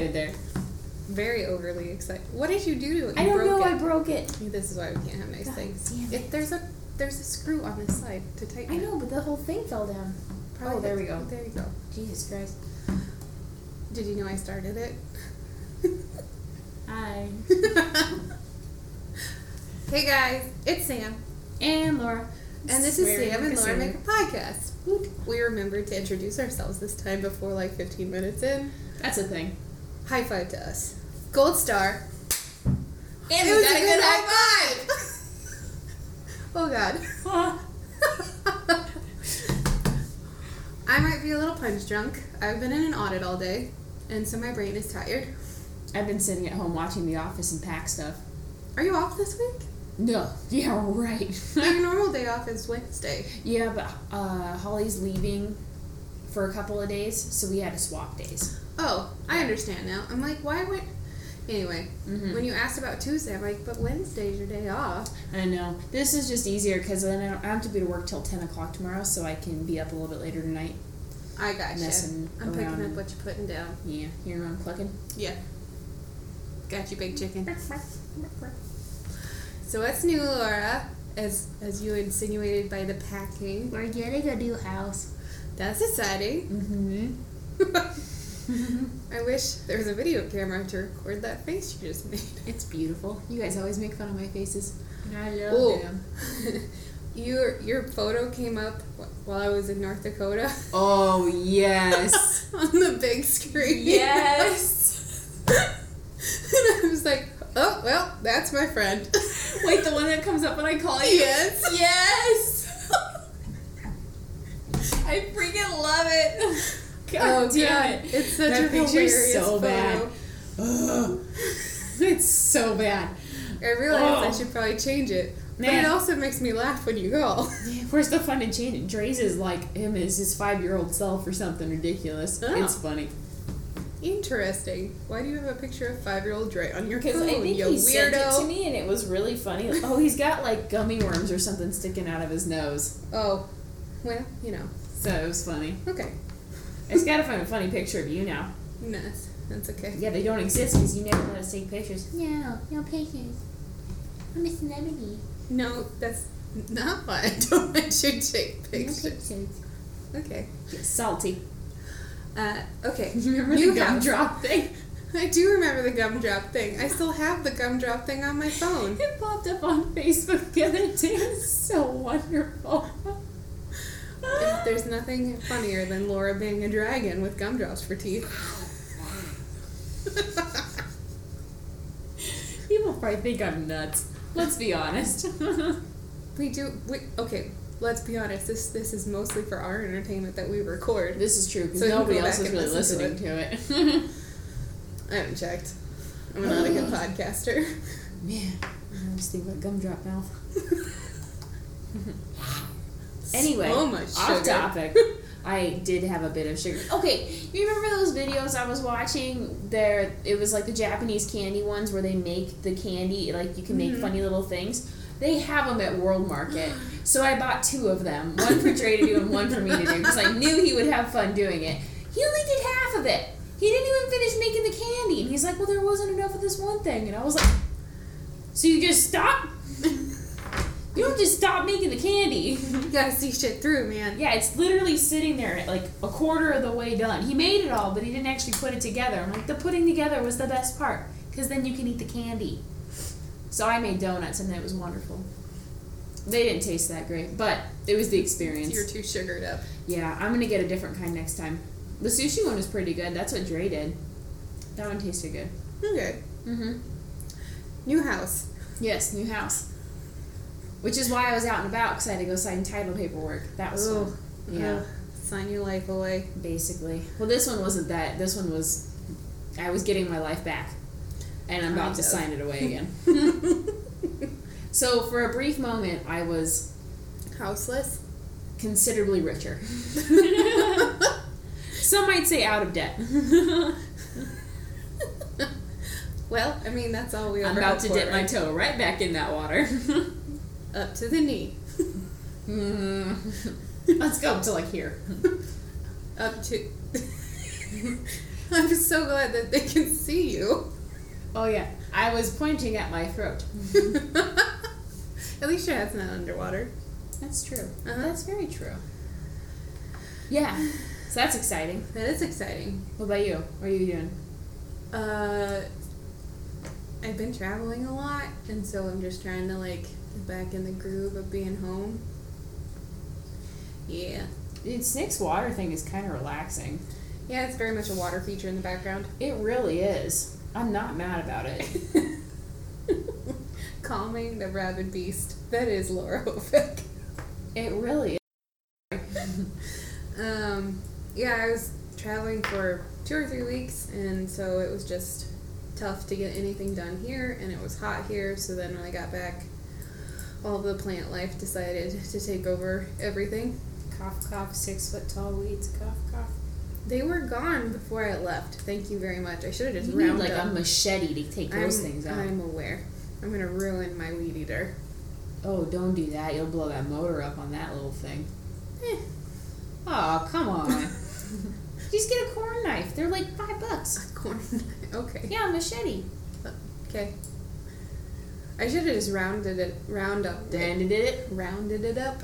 excited there. Very overly excited. What did you do to it? You I don't broke know. It. I broke it. This is why we can't have nice God things. damn it. If there's a there's a screw on this side to tighten I know, but the whole thing fell down. oh, there we go. There you go. Jesus Christ. Did you know I started it? Hi. hey guys, it's Sam, And Laura. and this is Sam and Laura Cassandra. make a podcast. We remembered to introduce ourselves this time before like 15 minutes in. That's a thing. High five to us. Gold star. And it we was got a good high five. oh God. I might be a little punch drunk. I've been in an audit all day, and so my brain is tired. I've been sitting at home watching The Office and pack stuff. Are you off this week? No. Yeah, right. Your normal day off is Wednesday. yeah, but uh, Holly's leaving for a couple of days, so we had to swap days. Oh, I understand now. I'm like, why would? Anyway, Mhm. when you asked about Tuesday, I'm like, but Wednesday's your day off. I know. This is just easier because then I don't I have to be to work till 10 o'clock tomorrow, so I can be up a little bit later tonight. I got you. I'm picking up what you're putting down. Yeah, you're what I'm clucking? Yeah. Got you, big chicken. So what's new, Laura? As as you insinuated by the packing, We're getting a new house. that's exciting. Mm-hmm. I wish there was a video camera to record that face you just made. It's beautiful. You guys always make fun of my faces. I love them. your your photo came up while I was in North Dakota Oh, yes. on the big screen. yes. and I was like, oh well, that's my friend. Wait, the one that comes up when I call you? Yes. Yes. I freaking love it. Oh, god oh damn god, it. it's such That a picture's so photo. bad. Ugh. It's so bad. I realized I Oh. should probably change it, but it also makes me laugh when you go. Where's the fun in changing? Dre's is like him as his five year old self or something ridiculous. Oh. It's funny. Interesting. Why do you have a picture of five-year-old Dre on your phone? Because I think you he sent it to me and it was really funny. Oh, he's got like gummy worms or something sticking out of his nose. Oh, well, you know. So it was funny. Okay. I just gotta find a funny picture of you now. No, that's, that's okay. Yeah, they don't exist because you never let us take pictures. No, no pictures. I'm a celebrity. No, that's not why I don't want you to take No pictures. pictures. Okay. Salty. Uh, okay. You remember New the house. gumdrop thing? I do remember the gumdrop thing. I still have the gumdrop thing on my phone. It popped up on Facebook the other day. It's so wonderful. There's nothing funnier than Laura being a dragon with gumdrops for teeth. People probably think I'm nuts. Let's be honest. we do. We, okay, let's be honest. This this is mostly for our entertainment that we record. this is true because So you nobody go else back is and really listen listening to to it. I haven't checked. I'm not a good podcaster. Man, I always think about gumdrop mouth. Anyway, so much off sugar. topic. I did have a bit of sugar. Okay, you remember those videos I was watching? There, it was like the Japanese candy ones where they make the candy like you can make Mhm. funny little things. They have them at World Market, so I bought two of them, one for Dre to do and one for me to do, because I knew he would have fun doing it. He only did half of it. He didn't even finish making the candy, and he's like, "Well, there wasn't enough of this one thing," and I was like, "So you just stop? You don't just stop making the candy." You gotta see shit through, man. Yeah, it's literally sitting there like a quarter of the way done. He made it all, but he didn't actually put it together. I'm like, the putting together was the best part because then you can eat the candy. So I made donuts and it was wonderful. They didn't taste that great, but it was the experience. You're too sugared up. Yeah, I'm gonna get a different kind next time. The sushi one was pretty good. That's what Dre did. That one tasted good. Okay. Mm-hmm. New house. Yes, new house. Which is why I was out and about because I had to go sign title paperwork. That was Ugh. fun. Yeah. Ugh. sign your life away. basically. Well, this one wasn't that. This one was, I was getting my life back, and I'm about to sign it away again. so for a brief moment, I was Houseless. considerably richer. Some might say out of debt. Well, I mean that's all we are. I'm about to dip my toe right back in that water. Up to the knee. Mm. Let's go up to like here. Up to I'm just so glad that they can see you. Oh yeah, I was pointing at my throat. At least your head's not underwater. That's true. Uh-huh. That's very true. Yeah, so that's exciting. That is exciting. What about you? What are you doing? Uh, I've been traveling a lot, and so I'm just trying to like back in the groove of being home. Yeah. The Snake's water thing is kind of relaxing. Yeah, it's very much a water feature in the background. It really is. I'm not mad about it. Calming the rabid beast. That is Laura Hovick. It really is. Um, yeah, I was traveling for two or three weeks, and so it was just tough to get anything done here, and it was hot here. So then when I got back, all the plant life decided to take over everything. Cough, cough, six foot tall weeds. Cough, cough. They were gone before I left. Thank you very much. I should have just You need rounded like a machete to take those I'm, things out. I'm aware. I'm gonna ruin my weed eater. Oh, don't do that. You'll blow that motor up on that little thing. Eh. Oh, come on. Just get a corn knife. They're like five bucks. Corn. Knife. Okay. Yeah, a machete. Okay. I should have just rounded it. Round up. Rounded it. Rounded it up.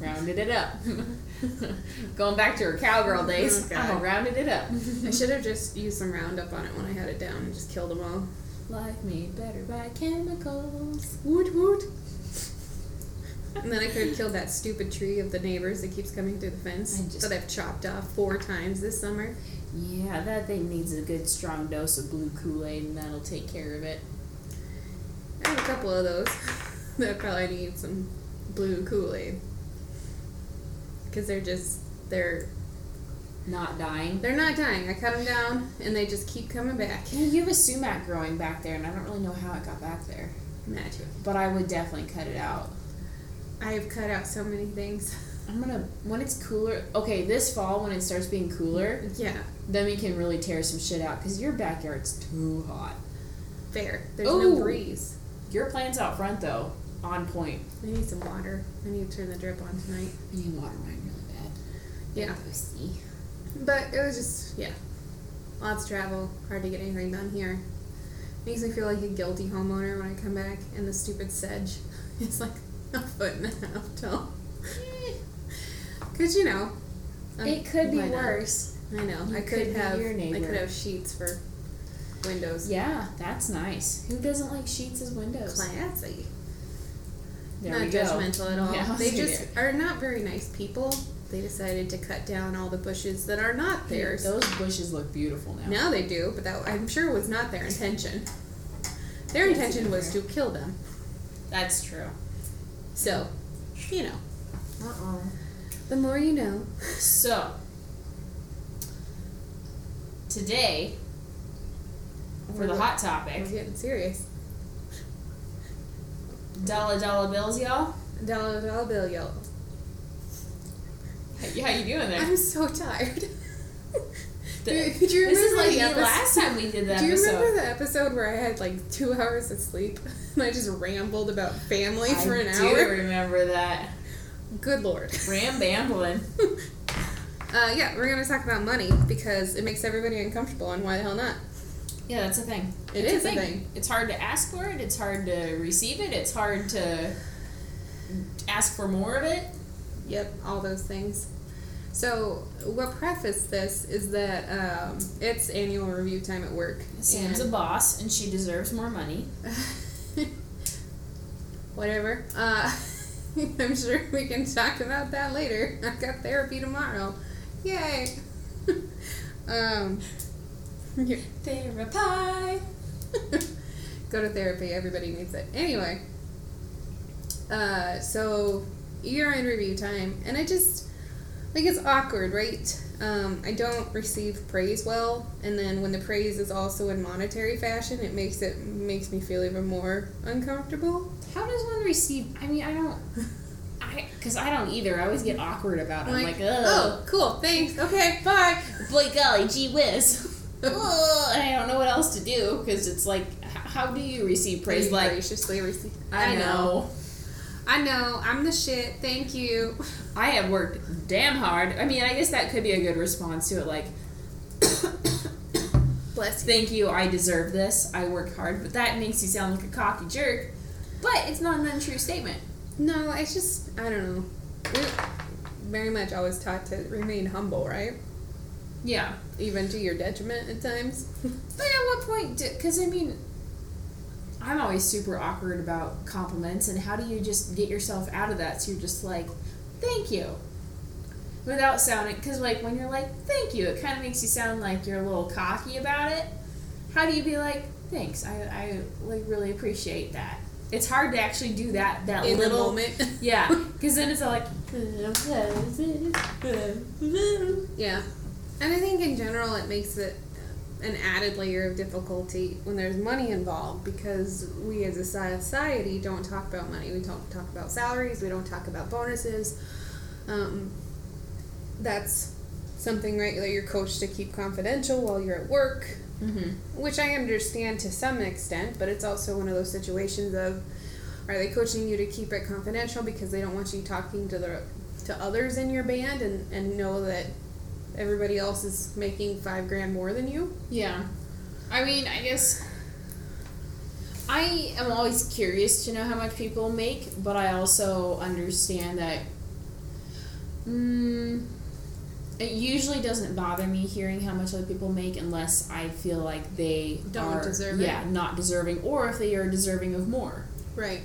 Rounded it up. Going back to her cowgirl oh, days. Oh, I rounded it up. I should have just used some Roundup on it when I had it down and just killed them all. Life made better by chemicals. Woot woot. And then I could have killed that stupid tree of the neighbors that keeps coming through the fence just- that I've chopped off four times this summer. Yeah, that thing needs a good strong dose of blue Kool-Aid and that'll take care of it. I have a couple of those that probably need some blue Kool Aid. Because they're just, they're, Not dying. they're not dying. I cut them down and they just keep coming back. Yeah, you have a sumac growing back there and I don't really know how it got back there. Magic. But I would definitely cut it out. I've cut out so many things. I'm gonna when it's cooler. Okay, this fall when it starts being cooler, Yeah, then we can really tear some shit out because your backyard's too hot. fair. There's Ooh. no breeze. Your plans out front though, on point. I need some water. I need to turn the drip on tonight. I need water mine really bad. Yeah. Go see. But it was just, yeah. Lots of travel, hard to get anything done here. Makes me feel like a guilty homeowner when I come back and the stupid sedge is like a foot and a half tall. Cause you know, um, It could be why not? worse. I know. You I could could be have. your I could have sheets for windows. Yeah, that's nice. Who doesn't like sheets as windows? Classy. They're not judgmental at all. Yeah, they just are not very nice people. They decided to cut down all the bushes that are not theirs. Those bushes look beautiful now. Now they do, but that I'm sure was not their intention. Their Yes, intention was to kill them. That's true. So, you know, Uh-uh. the more you know. So, today, for the hot topic. We're getting serious. dollar dollar bills, y'all. Dollar dollar bill, yo. How, how you doing there? I'm so tired. The- do, you- do you this is remember like the episode- last time we did the Do you episode. remember the episode where I had like two hours of sleep and I just rambled about family for an hour? I do remember that. Good lord. Ram bambling. Uh, yeah, we're gonna talk about money because it makes everybody uncomfortable, and why the hell not? Yeah, that's a thing. It it's is a thing. It's hard to ask for it. It's hard to receive it. It's hard to ask for more of it. Yep, all those things. So, what prefaced this is that um, it's annual review time at work. Sam's a boss, and she deserves more money. Whatever. Uh, I'm sure we can talk about that later. I've got therapy tomorrow. Yay! um, Your therapy. go to therapy. Everybody needs it. Anyway, uh, so year end review time, and I just like it's awkward, right? Um, I don't receive praise well, and then when the praise is also in monetary fashion, it makes it makes me feel even more uncomfortable. How does one receive? I mean, I don't. I because I don't either. I always get awkward about it. I'm like, ugh. oh, cool, thanks. Okay, bye. Boy, golly, gee whiz. I don't know what else to do because it's like, how do you receive praise? Praise Like, graciously receive. I know. I know. I'm the shit. Thank you. I have worked damn hard. I mean, I guess that could be a good response to it. Like, Bless you. thank you, I deserve this, I work hard, but that makes you sound like a cocky jerk. But it's not an untrue statement. No, it's just I don't know. We're very much always taught to remain humble, right? Yeah. Even to your detriment at times. But at what point? Because I mean, I'm always super awkward about compliments, and how do you just get yourself out of that? So you're just like, thank you, without sounding. Because like when you're like, thank you, it kind of makes you sound like you're a little cocky about it. How do you be like, thanks? I I like really appreciate that. It's hard to actually do that. That In little moment. Yeah, because then it's all like. Yeah. And I think in general it makes it an added layer of difficulty when there's money involved because we as a society don't talk about money. We don't talk about salaries, we don't talk about bonuses. Um, that's something, right, that you're coached to keep confidential while you're at work, Mm-hmm. which I understand to some extent, but it's also one of those situations of are they coaching you to keep it confidential because they don't want you talking to the to others in your band and, and know that everybody else is making five grand more than you? Yeah. I mean, I guess I am always curious to know how much people make, but I also understand that mm, it usually doesn't bother me hearing how much other people make unless I feel like they Don't are deserve it. yeah, not deserving or if they are deserving of more. Right.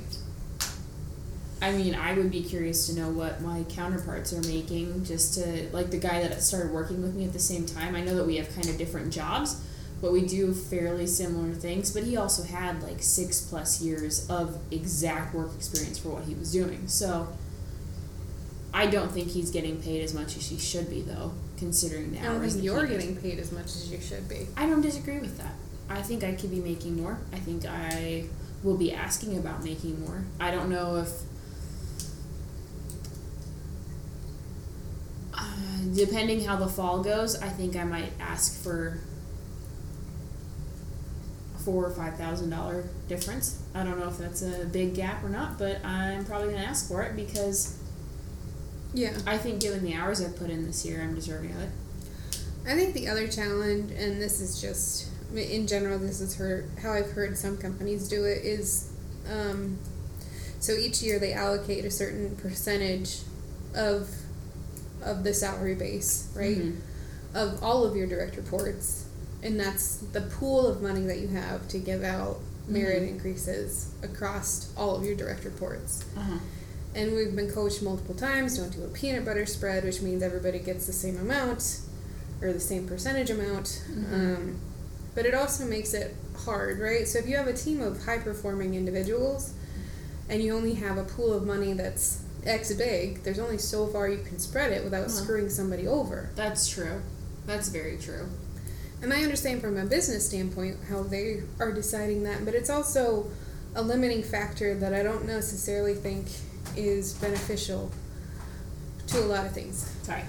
I mean, I would be curious to know what my counterparts are making, just to like the guy that started working with me at the same time. I know that we have kind of different jobs, but we do fairly similar things. But he also had like six plus years of exact work experience for what he was doing. So I don't think he's getting paid as much as he should be, though, considering the I don't hours. think that you're gets. getting paid as much as you should be. I don't disagree with that. I think I could be making more. I think I will be asking about making more. I don't know if. Depending how the fall goes, I think I might ask for four or five thousand dollar difference. I don't know if that's a big gap or not, but I'm probably gonna ask for it because Yeah. I think given the hours I've put in this year, I'm deserving of it. I think the other challenge, and this is just in general, this is her how I've heard some companies do it is, um, so each year they allocate a certain percentage of of the salary base, right, Mhm. of all of your direct reports, and that's the pool of money that you have to give out merit Mhm. increases across all of your direct reports. Uh-huh. And we've been coached multiple times don't do a peanut butter spread, which means everybody gets the same amount or the same percentage amount. Mhm. Um, but it also makes it hard, right? So if you have a team of high performing individuals and you only have a pool of money that's X big, there's only so far you can spread it without Uh-huh. screwing somebody over. That's true. That's very true. And I understand from a business standpoint how they are deciding that, but it's also a limiting factor that I don't necessarily think is beneficial to a lot of things. Sorry.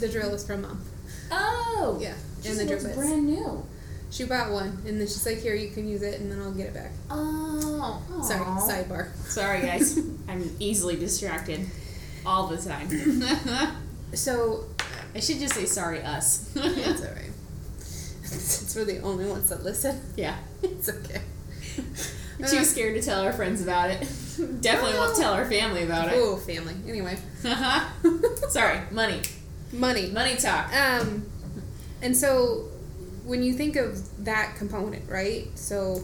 The drill is from mom. Oh. Yeah, and the drill bits. brand new. She bought one, and then she's like, "Here, you can use it, and then I'll get it back." Oh. Sorry, sidebar. Sorry, guys. I'm easily distracted all the time. So I should just say sorry, us. it's all right. Since we're the only ones that listen, yeah. it's okay. Too scared to tell our friends about it. Definitely won't tell our family about it. Oh, family. Anyway, sorry, money. money. Money talk. Um, and so when you think of that component, right? So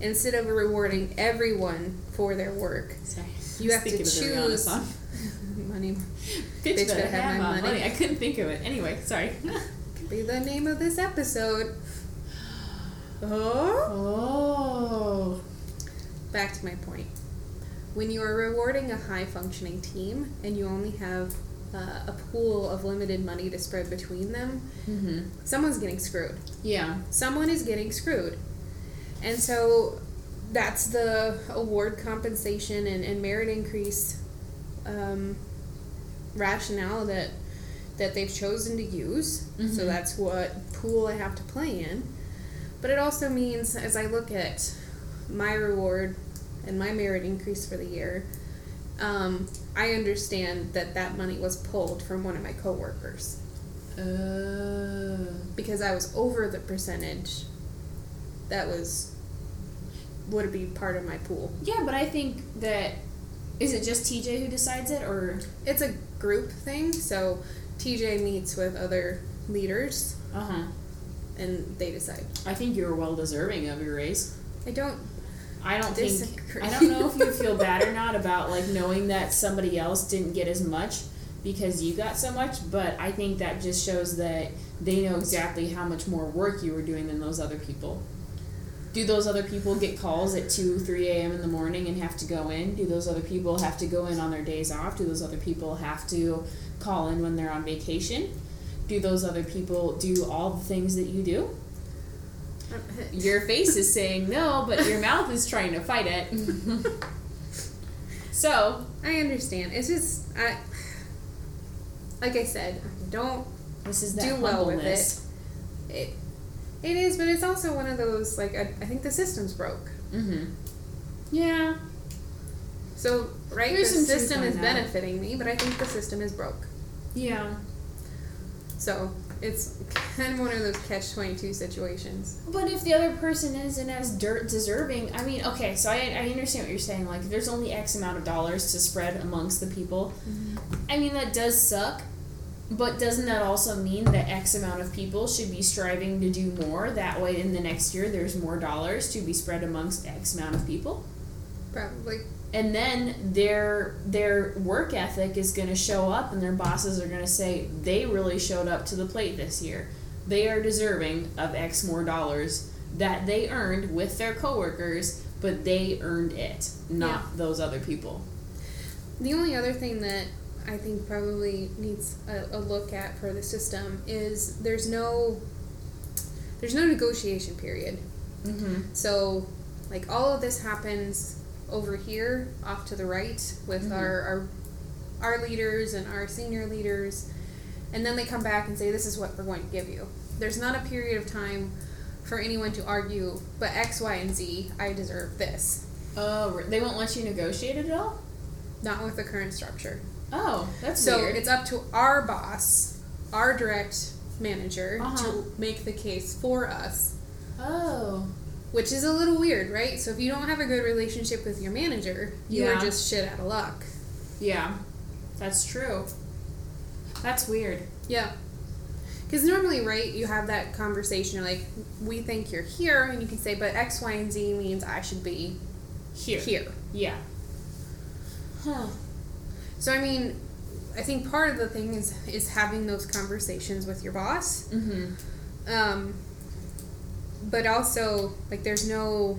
instead of rewarding everyone for their work, Sorry. You have to thinking of the Rihanna choose- money Bitch, Bitch better have have my my money. money. I couldn't think of it. Anyway, sorry. could be the name of this episode. Oh. Oh. Back to my point. When you are rewarding a high functioning team and you only have uh, a pool of limited money to spread between them, Mm-hmm. someone's getting screwed. Yeah. someone is getting screwed. And so that's the award compensation and, and merit increase um, rationale that that they've chosen to use. So Mhm. that's what pool I have to play in. But it also means as I look at my reward and my merit increase for the year, um, I understand that that money was pulled from one of my coworkers. Uh, because I was over the percentage that was would be part of my pool. yeah, but I think that is it just TJ who decides it, or It's a group thing, so TJ meets with other leaders uh huh? and they decide. I think you were well deserving of your raise. I don't I don't Disagree. think I don't know if you feel bad or not about like knowing that somebody else didn't get as much because you got so much, but I think that just shows that they know exactly how much more work you were doing than those other people. Do those other people get calls at 2, 3 a.m. in the morning and have to go in? Do those other people have to go in on their days off? Do those other people have to call in when they're on vacation? Do those other people do all the things that you do? Your face is saying no, but your mouth is trying to fight it. so, I understand. It's just I like I said, don't this is do well with it. It it is, but it's also one of those like I, I think the system's broke. Mm-hmm. Yeah. So right, There's the system is that. benefiting me, but I think the system is broke. Yeah. So it's kind of one of those catch twenty two situations. But if the other person isn't as dirt deserving, I mean, okay, so I, I understand what you're saying. Like, if there's only X amount of dollars to spread amongst the people, mm-hmm. I mean, that does suck. But doesn't that also mean that X amount of people should be striving to do more? That way, in the next year, there's more dollars to be spread amongst X amount of people? Probably. And then their their work ethic is going to show up and their bosses are going to say they really showed up to the plate this year they are deserving of x more dollars that they earned with their coworkers but they earned it not Yeah. those other people The only other thing that I think probably needs a, a look at for the system is there's no there's no negotiation period. mm-hmm. So like all of this happens over here off to the right with Mhm. our, our our leaders and our senior leaders and then they come back and say this is what we're going to give you. There's not a period of time for anyone to argue, but X, Y, and Z, I deserve this. oh they won't let you negotiate it at all Not with the current structure. oh that's So weird it's up to our boss, our direct manager, Uh-huh. to make the case for us, oh which is a little weird, right? So if you don't have a good relationship with your manager, you Yeah. are just shit out of luck. yeah that's true that's weird Yeah. Because normally, right, you have that conversation, you're like, we think you're here, and you can say, but X, Y, and Z means I should be here here. yeah huh So, I mean, I think part of the thing is is having those conversations with your boss. mm-hmm Um, but also, like, there's no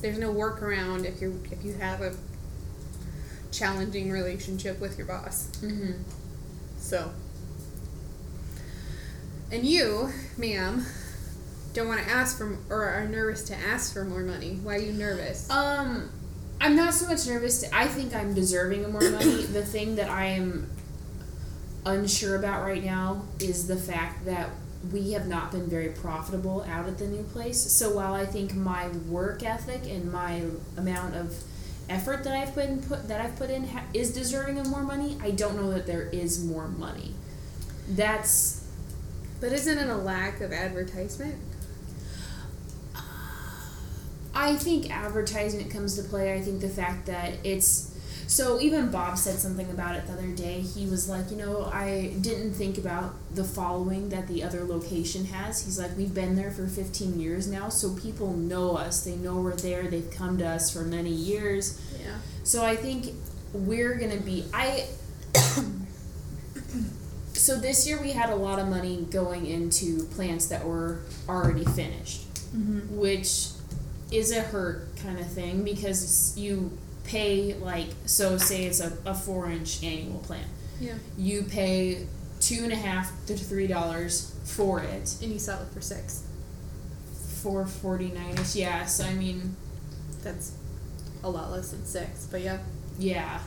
there's no workaround if you if you have a challenging relationship with your boss. mm-hmm So, and you, ma'am, don't want to ask for or are nervous to ask for more money. Why are you nervous? Um, I'm not so much nervous. To, I think I'm deserving of more money. the thing that I am unsure about right now is the fact that we have not been very profitable out at the new place. So while I think my work ethic and my amount of effort that I've been put that I've put in ha- is deserving of more money, I don't know that there is more money. That's But isn't it a lack of advertisement? I think advertisement comes to play. I think the fact that it's so even Bob said something about it the other day. He was like, you know, I didn't think about the following that the other location has. He's like, we've been there for 15 years now, so people know us. They know we're there. They've come to us for many years. Yeah. So I think we're gonna be I so this year we had a lot of money going into plants that were already finished, Mm-hmm. which is a hurt kind of thing because you pay like so say it's a, a four inch annual plant. Yeah. You pay two and a half to three dollars for it. And you sell it for six. Four forty nine ish, yeah. So I mean That's a lot less than six, but yeah. Yeah.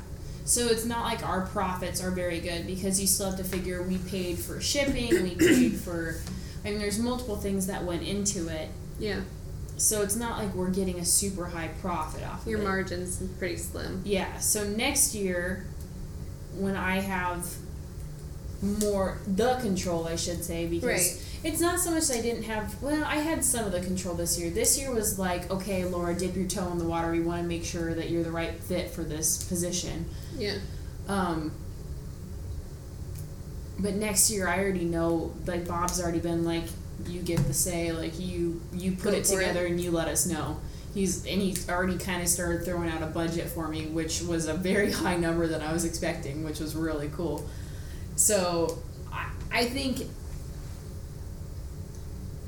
So it's not like our profits are very good because you still have to figure we paid for shipping, we paid for I mean there's multiple things that went into it. Yeah. So it's not like we're getting a super high profit off Your of it. margin's pretty slim. Yeah. So next year when I have more the control, I should say, because Right. it's not so much I didn't have. Well, I had some of the control this year. This year was like, okay, Laura, dip your toe in the water. We want to make sure that you're the right fit for this position. Yeah. Um, but next year, I already know. Like Bob's already been like, you get the say. Like you, you put Go it together it. and you let us know. He's and he's already kind of started throwing out a budget for me, which was a very high number than I was expecting, which was really cool. So I, I think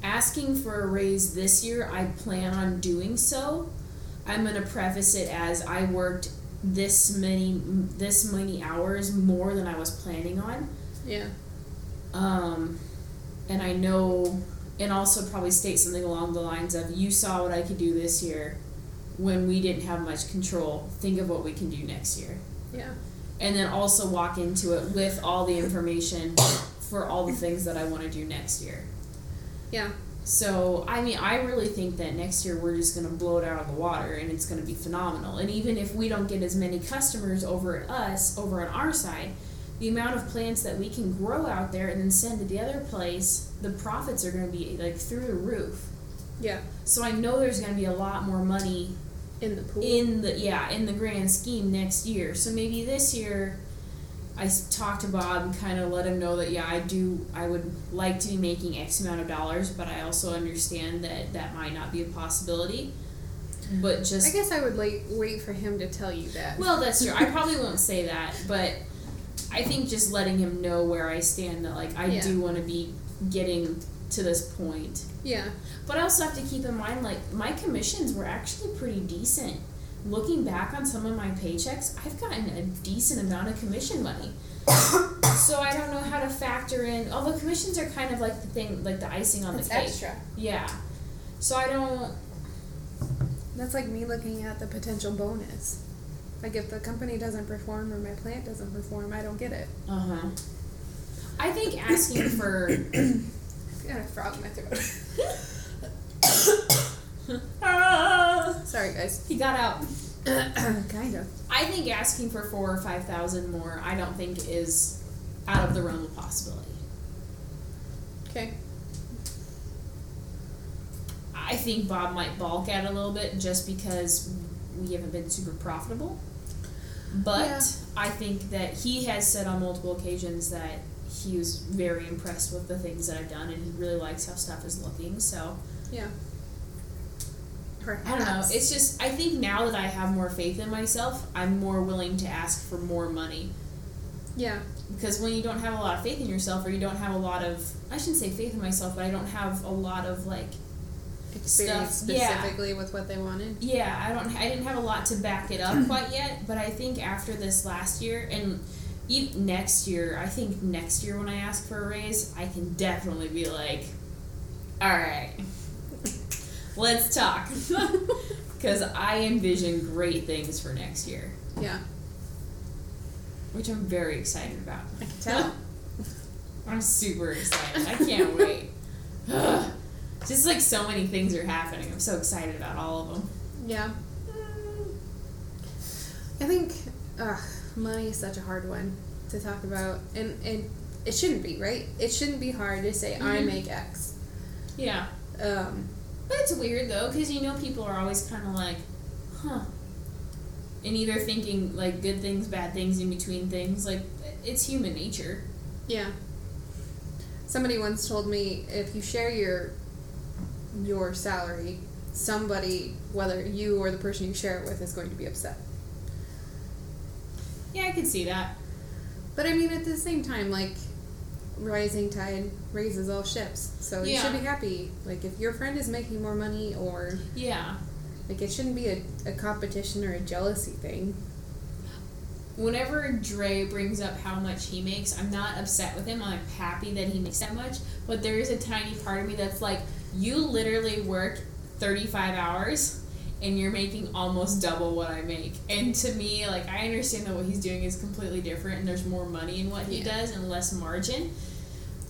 asking for a raise this year, I plan on doing so. I'm gonna preface it as I worked this many this many hours more than I was planning on. Yeah. Um, and I know, and also probably state something along the lines of, "You saw what I could do this year, when we didn't have much control. Think of what we can do next year." Yeah. and then also walk into it with all the information for all the things that I want to do next year. Yeah. So, I mean, I really think that next year we're just going to blow it out of the water and it's going to be phenomenal. And even if we don't get as many customers over at us, over on our side, the amount of plants that we can grow out there and then send to the other place, the profits are going to be like through the roof. Yeah. So I know there's going to be a lot more money In the pool. in the yeah in the grand scheme next year so maybe this year I talked to bob and kind of let him know that yeah i do i would like to be making x amount of dollars but i also understand that that might not be a possibility but just I guess I would like wait for him to tell you that. well that's true i probably won't say that but i think just letting him know where i stand that like i Yeah. do want to be getting to this point yeah. but I also have to keep in mind, like, my commissions were actually pretty decent. Looking back on some of my paychecks, I've gotten a decent amount of commission money. so I don't know how to factor in, although commissions are kind of like the thing, like the icing on It's the cake. extra. Yeah. So I don't, That's like me looking at the potential bonus. Like if the company doesn't perform or my plant doesn't perform, I don't get it. uh huh. I think asking for, I got a frog in my throat. Sorry, guys. he got out. kind of. I think asking for four or five thousand more, I don't think is out of the realm of possibility. Okay. I think Bob might balk at it a little bit just because we haven't been super profitable. But Yeah. I think that he has said on multiple occasions that he was very impressed with the things that I've done and he really likes how stuff is looking. So Yeah. Perhaps. I don't know. It's just I think now that I have more faith in myself, I'm more willing to ask for more money. yeah. Because when you don't have a lot of faith in yourself or you don't have a lot of I shouldn't say faith in myself, but I don't have a lot of like Experience Stuff, yeah. specifically with what they wanted. Yeah, I don't. I didn't have a lot to back it up mm. quite yet, but I think after this last year and e- next year, I think next year when I ask for a raise, I can definitely be like, "All right, let's talk," because I envision great things for next year, Yeah. which I'm very excited about. I can tell. I'm super excited. I can't wait. Just like so many things are happening. I'm so excited about all of them. yeah. I think uh, money is such a hard one to talk about, and and it shouldn't be right. It shouldn't be hard to say I Mhm. make X. Yeah. Um, But it's weird though, because you know people are always kind of like, huh. And either thinking like good things, bad things, in between things. Like it's human nature. yeah. Somebody once told me if you share your your salary, somebody, whether you or the person you share it with, is going to be upset. Yeah, I can see that. But I mean, at the same time, like, rising tide raises all ships. So you Yeah. should be happy. Like, if your friend is making more money, or Yeah. like, it shouldn't be a, a competition or a jealousy thing. Whenever Dre brings up how much he makes, I'm not upset with him. I'm happy that he makes that much. But there is a tiny part of me that's like, you literally work 35 hours and you're making almost double what I make. And to me, like, I understand that what he's doing is completely different and there's more money in what he Yeah. does and less margin.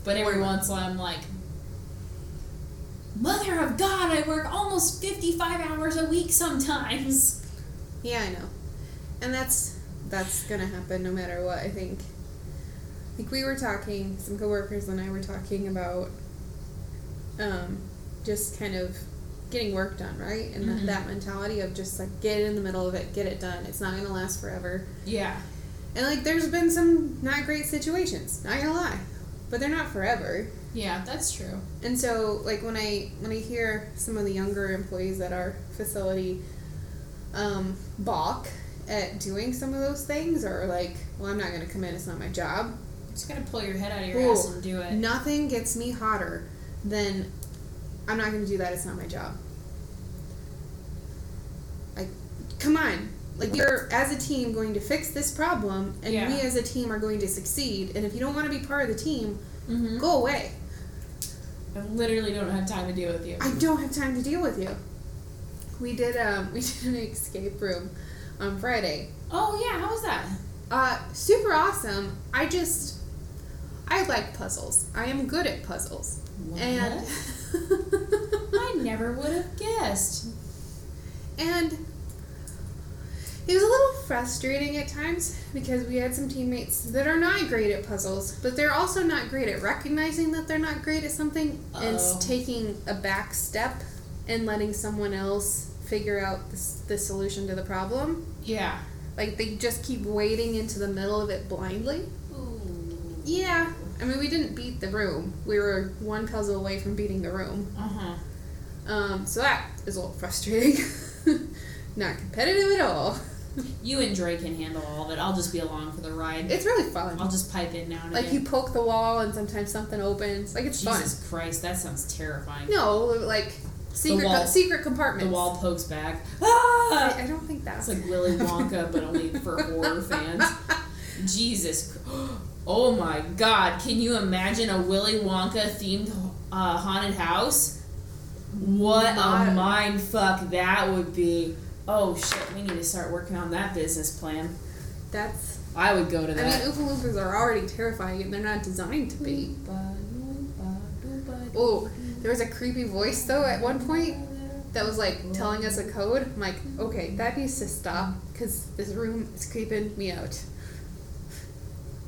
But every once in a while, I'm like, Mother of God, I work almost 55 hours a week sometimes. Yeah, I know, and that's that's gonna happen no matter what. I think. like we were talking, some coworkers and I were talking about um, just kind of getting work done, right? And Mhm. that, that mentality of just like get in the middle of it, get it done. It's not gonna last forever. Yeah. And like there's been some not great situations, not gonna lie. But they're not forever. Yeah, that's true. And so like when I when I hear some of the younger employees at our facility um, balk at doing some of those things or like, well I'm not gonna come in, it's not my job. Just gonna pull your head out of your Ooh, ass and do it. Nothing gets me hotter than I'm not going to do that. It's not my job. Like, come on. Like we're as a team going to fix this problem, and Yeah. we as a team are going to succeed. And if you don't want to be part of the team, Mm-hmm. go away. I literally don't have time to deal with you. I don't have time to deal with you. We did um we did an escape room on Friday. Oh yeah, how was that? Uh, super awesome. I just I like puzzles. I am good at puzzles, and I never would have guessed. And it was a little frustrating at times because we had some teammates that are not great at puzzles, but they're also not great at recognizing that they're not great at something and Uh-oh. taking a back step and letting someone else figure out the, the solution to the problem. Yeah. Like they just keep wading into the middle of it blindly. Ooh. Yeah. I mean, we didn't beat the room. We were one puzzle away from beating the room. Uh huh. Um, so that is a little frustrating. not competitive at all. You and Dre can handle all of it. I'll just be along for the ride. It's really fun. I'll just pipe in now and Like again. you poke the wall and sometimes something opens. Like it's fun. Jesus Christ, that sounds terrifying. No, like secret wall- co- secret compartments. The wall pokes back. Ah! I, I don't think that's It's like Willy Wonka, but only for horror fans. Jesus. Oh my god. Can you imagine a Willy Wonka themed uh, haunted house? What a mind fuck that would be. Oh shit, we need to start working on that business plan. That's. I would go to that. I mean. Oompa Loompas are already terrifying and they're not designed to be. Oh, there was a creepy voice though at one point that was like telling us a code. I'm like, okay, that needs to stop because this room is creeping me out.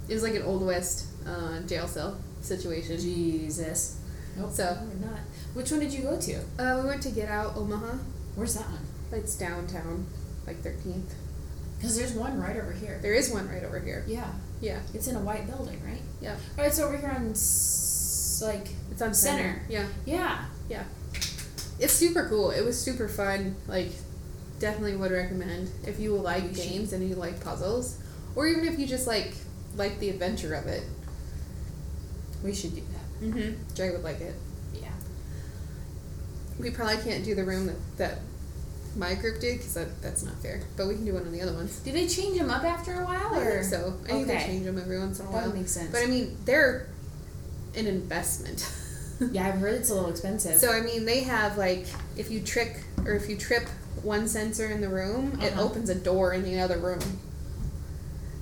It was like an old west uh, jail cell situation. Jesus. Nope, So- we're not. Which one did you go to? Uh, we went to Get Out Omaha. Where's that one? It's downtown, like 13th. Because there's one right over here. There is one right over here. Yeah. Yeah, It's in a white building, right? yeah. Oh, it's over here on, s- like, It's on Center. center. Yeah. yeah. It's super cool. It was super fun. Like, definitely would recommend if you like games and you like puzzles, or even if you just like like the adventure of it. We should do that. Mm-hmm. Dre would like it. Yeah. We probably can't do the room that, that my group did because that, that's not fair. But we can do one of the other ones. Do they change them up after a while, I or think so. I think they change them every once in a that while. would make sense? But I mean, they're an investment. yeah, I've heard it's a little expensive. So I mean, they have like if you trick or if you trip one sensor in the room, it Uh-huh. opens a door in the other room.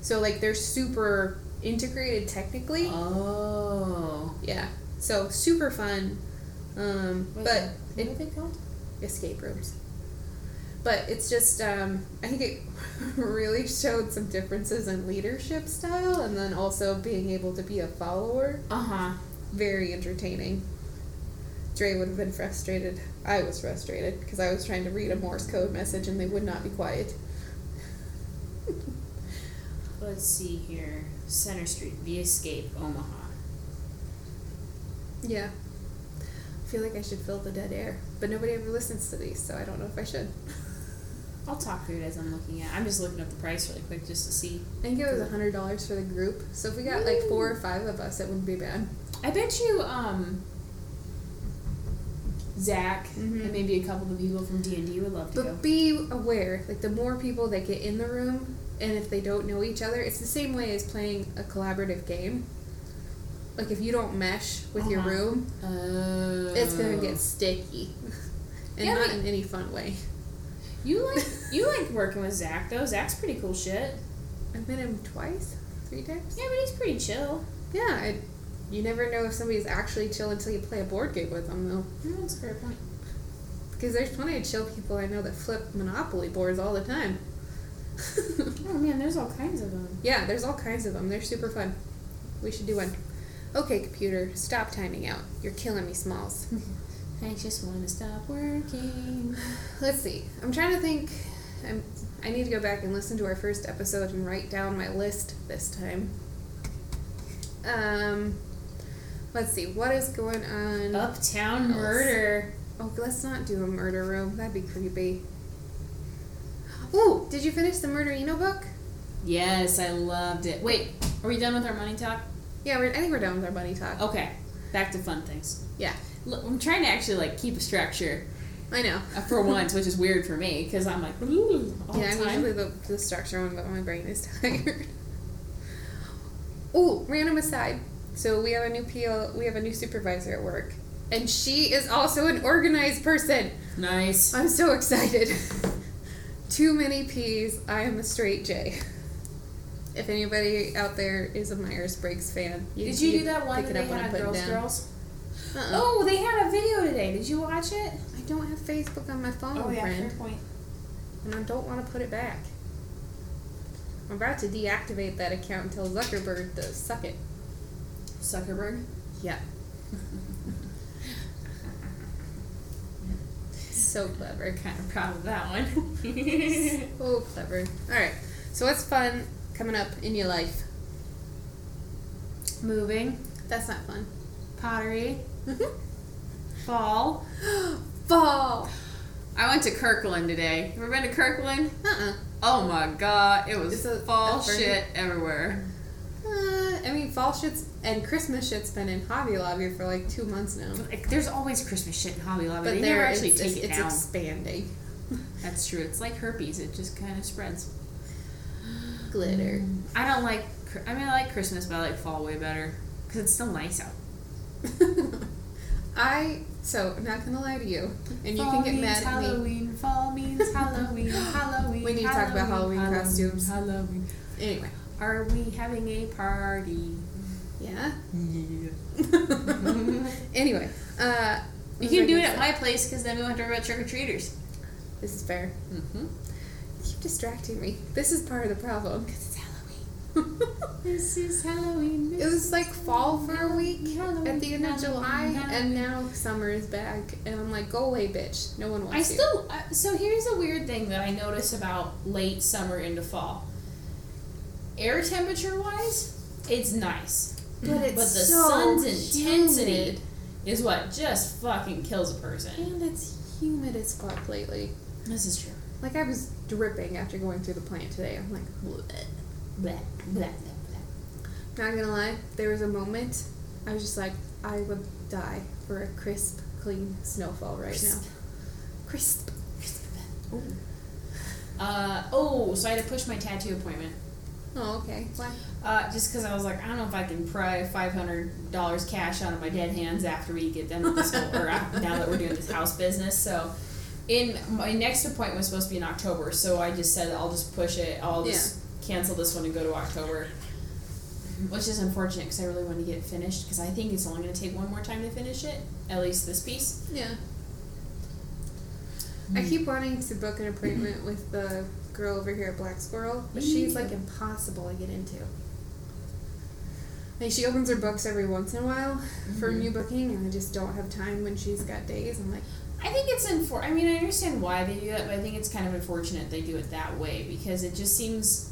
So like they're super integrated technically. oh. Yeah. So super fun. Um, but what it, are they called? escape rooms. But it's just um, I think it really showed some differences in leadership style and then also being able to be a follower. Uh huh. very entertaining. Dre would have been frustrated. I was frustrated because I was trying to read a Morse code message and they would not be quiet. Let's see here. Center Street, The Escape, Omaha. Yeah. I feel like I should fill the dead air, but nobody ever listens to these, so I don't know if I should. I'll talk through it as I'm looking at. I'm just looking up the price really quick just to see. I think it was a hundred dollars for the group, so if we got like four or five of us, it wouldn't be bad. I bet you, um, Zach Mhm. and maybe a couple of the people from D and D would love to go. But be aware, like the more people that get in the room, and if they don't know each other, it's the same way as playing a collaborative game. Like if you don't mesh with your Uh-huh. room, Oh. it's gonna get sticky, and Yeah, not in any fun way. You like you like working with Zach though. Zach's pretty cool shit. I've met him twice, three times. Yeah, but he's pretty chill. Yeah, I, you never know if somebody's actually chill until you play a board game with them, though. That's a fair point. Because there's plenty of chill people I know that flip Monopoly boards all the time. Oh man, there's all kinds of them. yeah, there's all kinds of them. They're super fun. We should do one. Okay, computer, stop timing out. You're killing me, Smalls. I just want to stop working. Let's see. I'm trying to think. I'm, I need to go back and listen to our first episode and write down my list this time. Um, let's see. What is going on? Uptown else? murder. Oh, let's not do a murder room. That'd be creepy. Ooh, did you finish the Murderino book? Yes, I loved it. Wait, are we done with our money talk? Yeah, we're, I think we're done with our money talk. Okay, back to fun things. Yeah, Look, I'm trying to actually like keep a structure I know. uh, for once, which is weird for me because I'm like ooh, all yeah, the I'm usually the, the structure one, but my brain is tired. Ooh, random aside. So we have a new PL, we have a new supervisor at work, and she is also an organized person. Nice. I'm so excited. Too many P's. I am a straight J. If anybody out there is a Myers Briggs fan, you, Did you do that one pick that it they up when I had girls down. girls? Uh-uh. Oh, they had a video today. Did you watch it? I don't have Facebook on my phone, Oh yeah, friend, fair point. and I don't want to put it back. I'm about to deactivate that account until Zuckerberg does suck it. Zuckerberg. Yeah. so clever. Kind of proud of that one. So clever. Alright, so what's fun coming up in your life? Moving, That's not fun. pottery, fall. Fall! I went to Kirkland today. You ever been to Kirkland? Uh-uh. Oh my god, it was fall shit everywhere. Uh, I mean, fall shit's and Christmas shit's been in Hobby Lobby for like two months now. Like, there's always Christmas shit in Hobby Lobby. But they never actually it's, take it's, it it's down. expanding. That's true. It's like herpes. It just kind of spreads. Glitter. I don't like. I mean, I like Christmas, but I like fall way better because it's still nice out. I so I'm not gonna lie to you, and you Fall can get mad at me. Halloween. Fall means Halloween. Halloween. We need to talk about Halloween costumes. Halloween. Anyway, Are we having a party? Yeah. Yeah. anyway, uh, You can do it at my place because then we won't have to worry about trick or treaters. This is fair. Mm-hmm. Keep distracting me. This is part of the problem. because It's Halloween. This is Halloween. It was like fall for a week Halloween, at the end of Halloween, July, Halloween. and now summer is back, and I'm like, go away, bitch. No one wants to. I you. still uh, so here's a weird thing that I notice about late summer into fall. Air temperature wise, it's nice, but it's but the so sun's intensity humid. is what just fucking kills a person. and it's humid as fuck lately. This is true. Like I was dripping after going through the plant today. I'm like, Bleh. Blah, blah, blah. not gonna lie, there was a moment I was just like, I would die for a crisp, clean snowfall right Crisp. now. Crisp. Ooh. Uh, oh, so I had to push my tattoo appointment. Oh, okay. Why? Uh, just because I was like, I don't know if I can pry five hundred dollars cash out of my dead hands after we get done with this whole, or now that we're doing this house business. So, in my next appointment was supposed to be in October, so I just said I'll just push it. I'll just cancel this one and go to October, which is unfortunate because I really want to get it finished because I think it's only going to take one more time to finish it, at least this piece. Yeah. I keep wanting to book an appointment with the girl over here at Black Squirrel, but she's like impossible to get into. Like she opens her books every once in a while for Mhm. new booking, and I just don't have time when she's got days. I'm like, I think it's infor- I mean, I understand why they do that, but I think it's kind of unfortunate they do it that way because it just seems.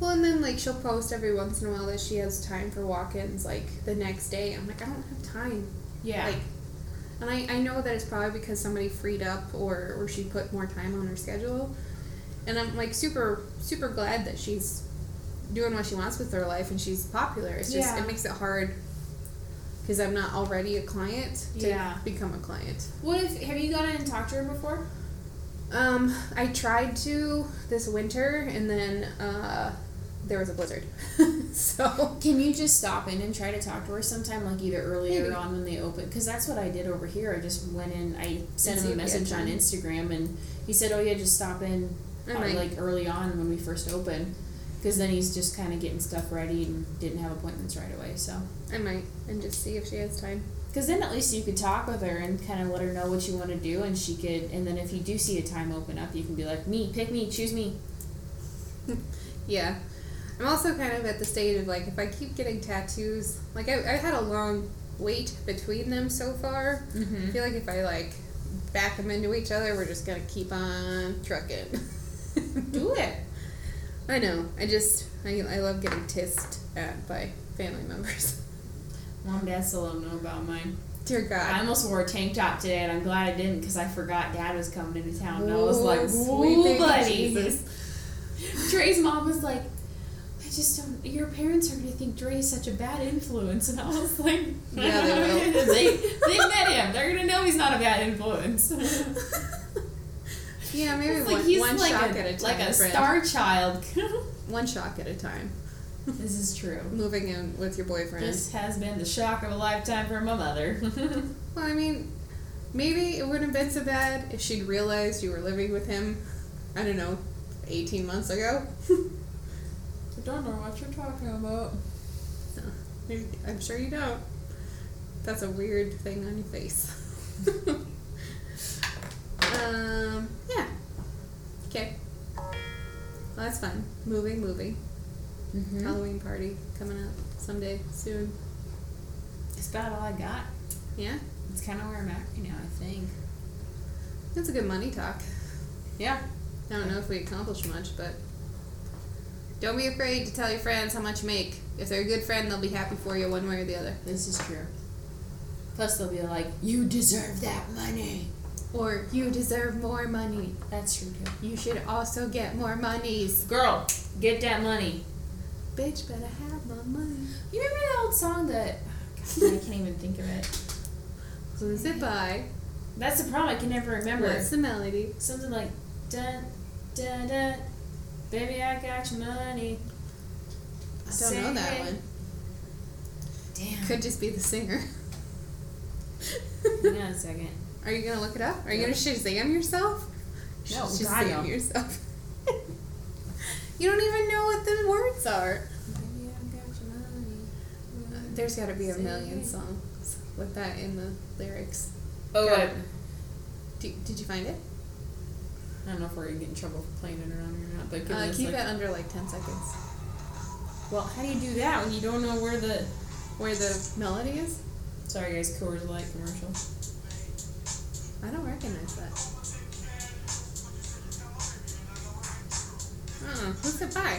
well, and then like she'll post every once in a while that she has time for walk-ins like the next day. I'm like, I don't have time. Yeah. Like, and I, I know that it's probably because somebody freed up or, or she put more time on her schedule. And I'm like super, super glad that she's doing what she wants with her life and she's popular. It's just, Yeah. it makes it hard because I'm not already a client to Yeah. become a client. What if have you gone in and talked to her before? Um, I tried to this winter and then uh, there was a blizzard. so, Can you just stop in and try to talk to her sometime, like either earlier Maybe. on when they open? Because that's what I did over here. I just went in. I sent him a if he had message on. Instagram, and he said, "Oh yeah, just stop in uh, like early on when we first opened." Because then he's just kind of getting stuff ready and didn't have appointments right away. So, I might and just see if she has time. because then at least you could talk with her and kind of let her know what you want to do, and she could. And then if you do see a time open up, you can be like, "Me, pick me, choose me." Yeah. I'm also kind of at the stage of like, if I keep getting tattoos, like I, I had a long wait between them so far. I Mm-hmm. feel like if I like back them into each other, we're just gonna keep on trucking. Do it. I know. I just I, I love getting tissed at by family members. Mom, Dad still don't know about mine. Dear God. I almost wore a tank top today, and I'm glad I didn't because I forgot Dad was coming into town. And I was like, sweet "Ooh, buddy." Jesus. Dre's mom was like, "I just don't. Your parents are gonna think Dre's such a bad influence," and I was like, Yeah, they will. they they met him. They're gonna know he's not a bad influence. yeah, maybe one, like he's one like shock a, at a time. like a friend. star child. One shock at a time. this is true. Moving in with your boyfriend. This has been the shock of a lifetime for my mother. Well, I mean, maybe it wouldn't have been so bad if she'd realized you were living with him. I don't know, eighteen months ago. I don't know what you're talking about. I'm sure you don't. That's a weird thing on your face. um, yeah. Okay. Well, that's fun. Moving, moving. Mm-hmm. Halloween party coming up someday soon. That's about all I got. Yeah? It's kind of where I'm at right now, I think. That's a good money talk. Yeah. I don't know if we accomplished much, but don't be afraid to tell your friends how much you make. If they're a good friend, they'll be happy for you one way or the other. This is true. Plus, they'll be like, "You deserve that money." Or you deserve more money. That's true too. You should also get more monies. Girl, get that money. Bitch, better have my money. You remember that old song that? God, I can't even think of it. Who's it by? That's the problem. I can never remember. What's the melody? Something like dun dun dun. Baby, I got your money. I don't know that Say- one. Damn. Could just be the singer. Hang on a second. Are you gonna look it up? Are you Yeah. gonna Shazam yourself? No, Shazam God, no. yourself. you don't even know what the words are. Baby, I got your money. There's got to be a million songs with that in the lyrics. Oh, Got I. Did, did you find it? I don't know if we're gonna get in trouble for playing it around or not, but Uh, keep like- it under like 10 seconds. Well, how do you do that when you don't know where the? Where the melody is? Sorry, guys, Coors Light commercial. I don't recognize that. Uh, who's it by?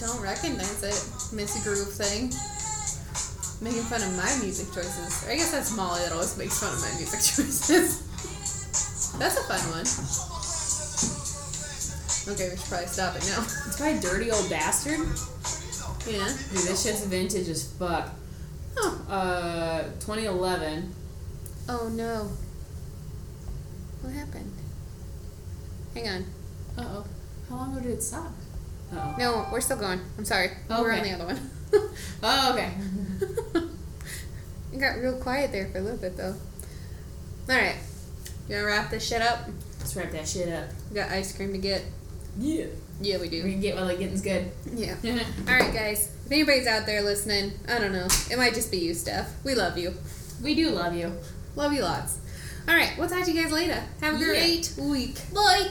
Don't recognize it. Missy Groove thing. Making fun of my music choices. I guess that's Molly that always makes fun of my music choices. that's a fun one. Okay, we should probably stop it now. It's by Dirty Old Bastard. Yeah. Dude, this shit's vintage as fuck. Oh. Uh, 2011. Oh no. What happened? Hang on. Uh oh. How long ago did it stop? Uh No, we're still going. I'm sorry. Okay. We're on the other one. oh. Okay. it got real quiet there for a little bit though. Alright. You wanna wrap this shit up? Let's wrap that shit up. We got ice cream to get. Yeah. Yeah, we do. We can get while it getting's good. Yeah. Alright, guys. If anybody's out there listening, I don't know. It might just be you, Steph. We love you. we do love you. Love you lots. Alright, we'll talk to you guys later. Have a Yeah. great week. Bye.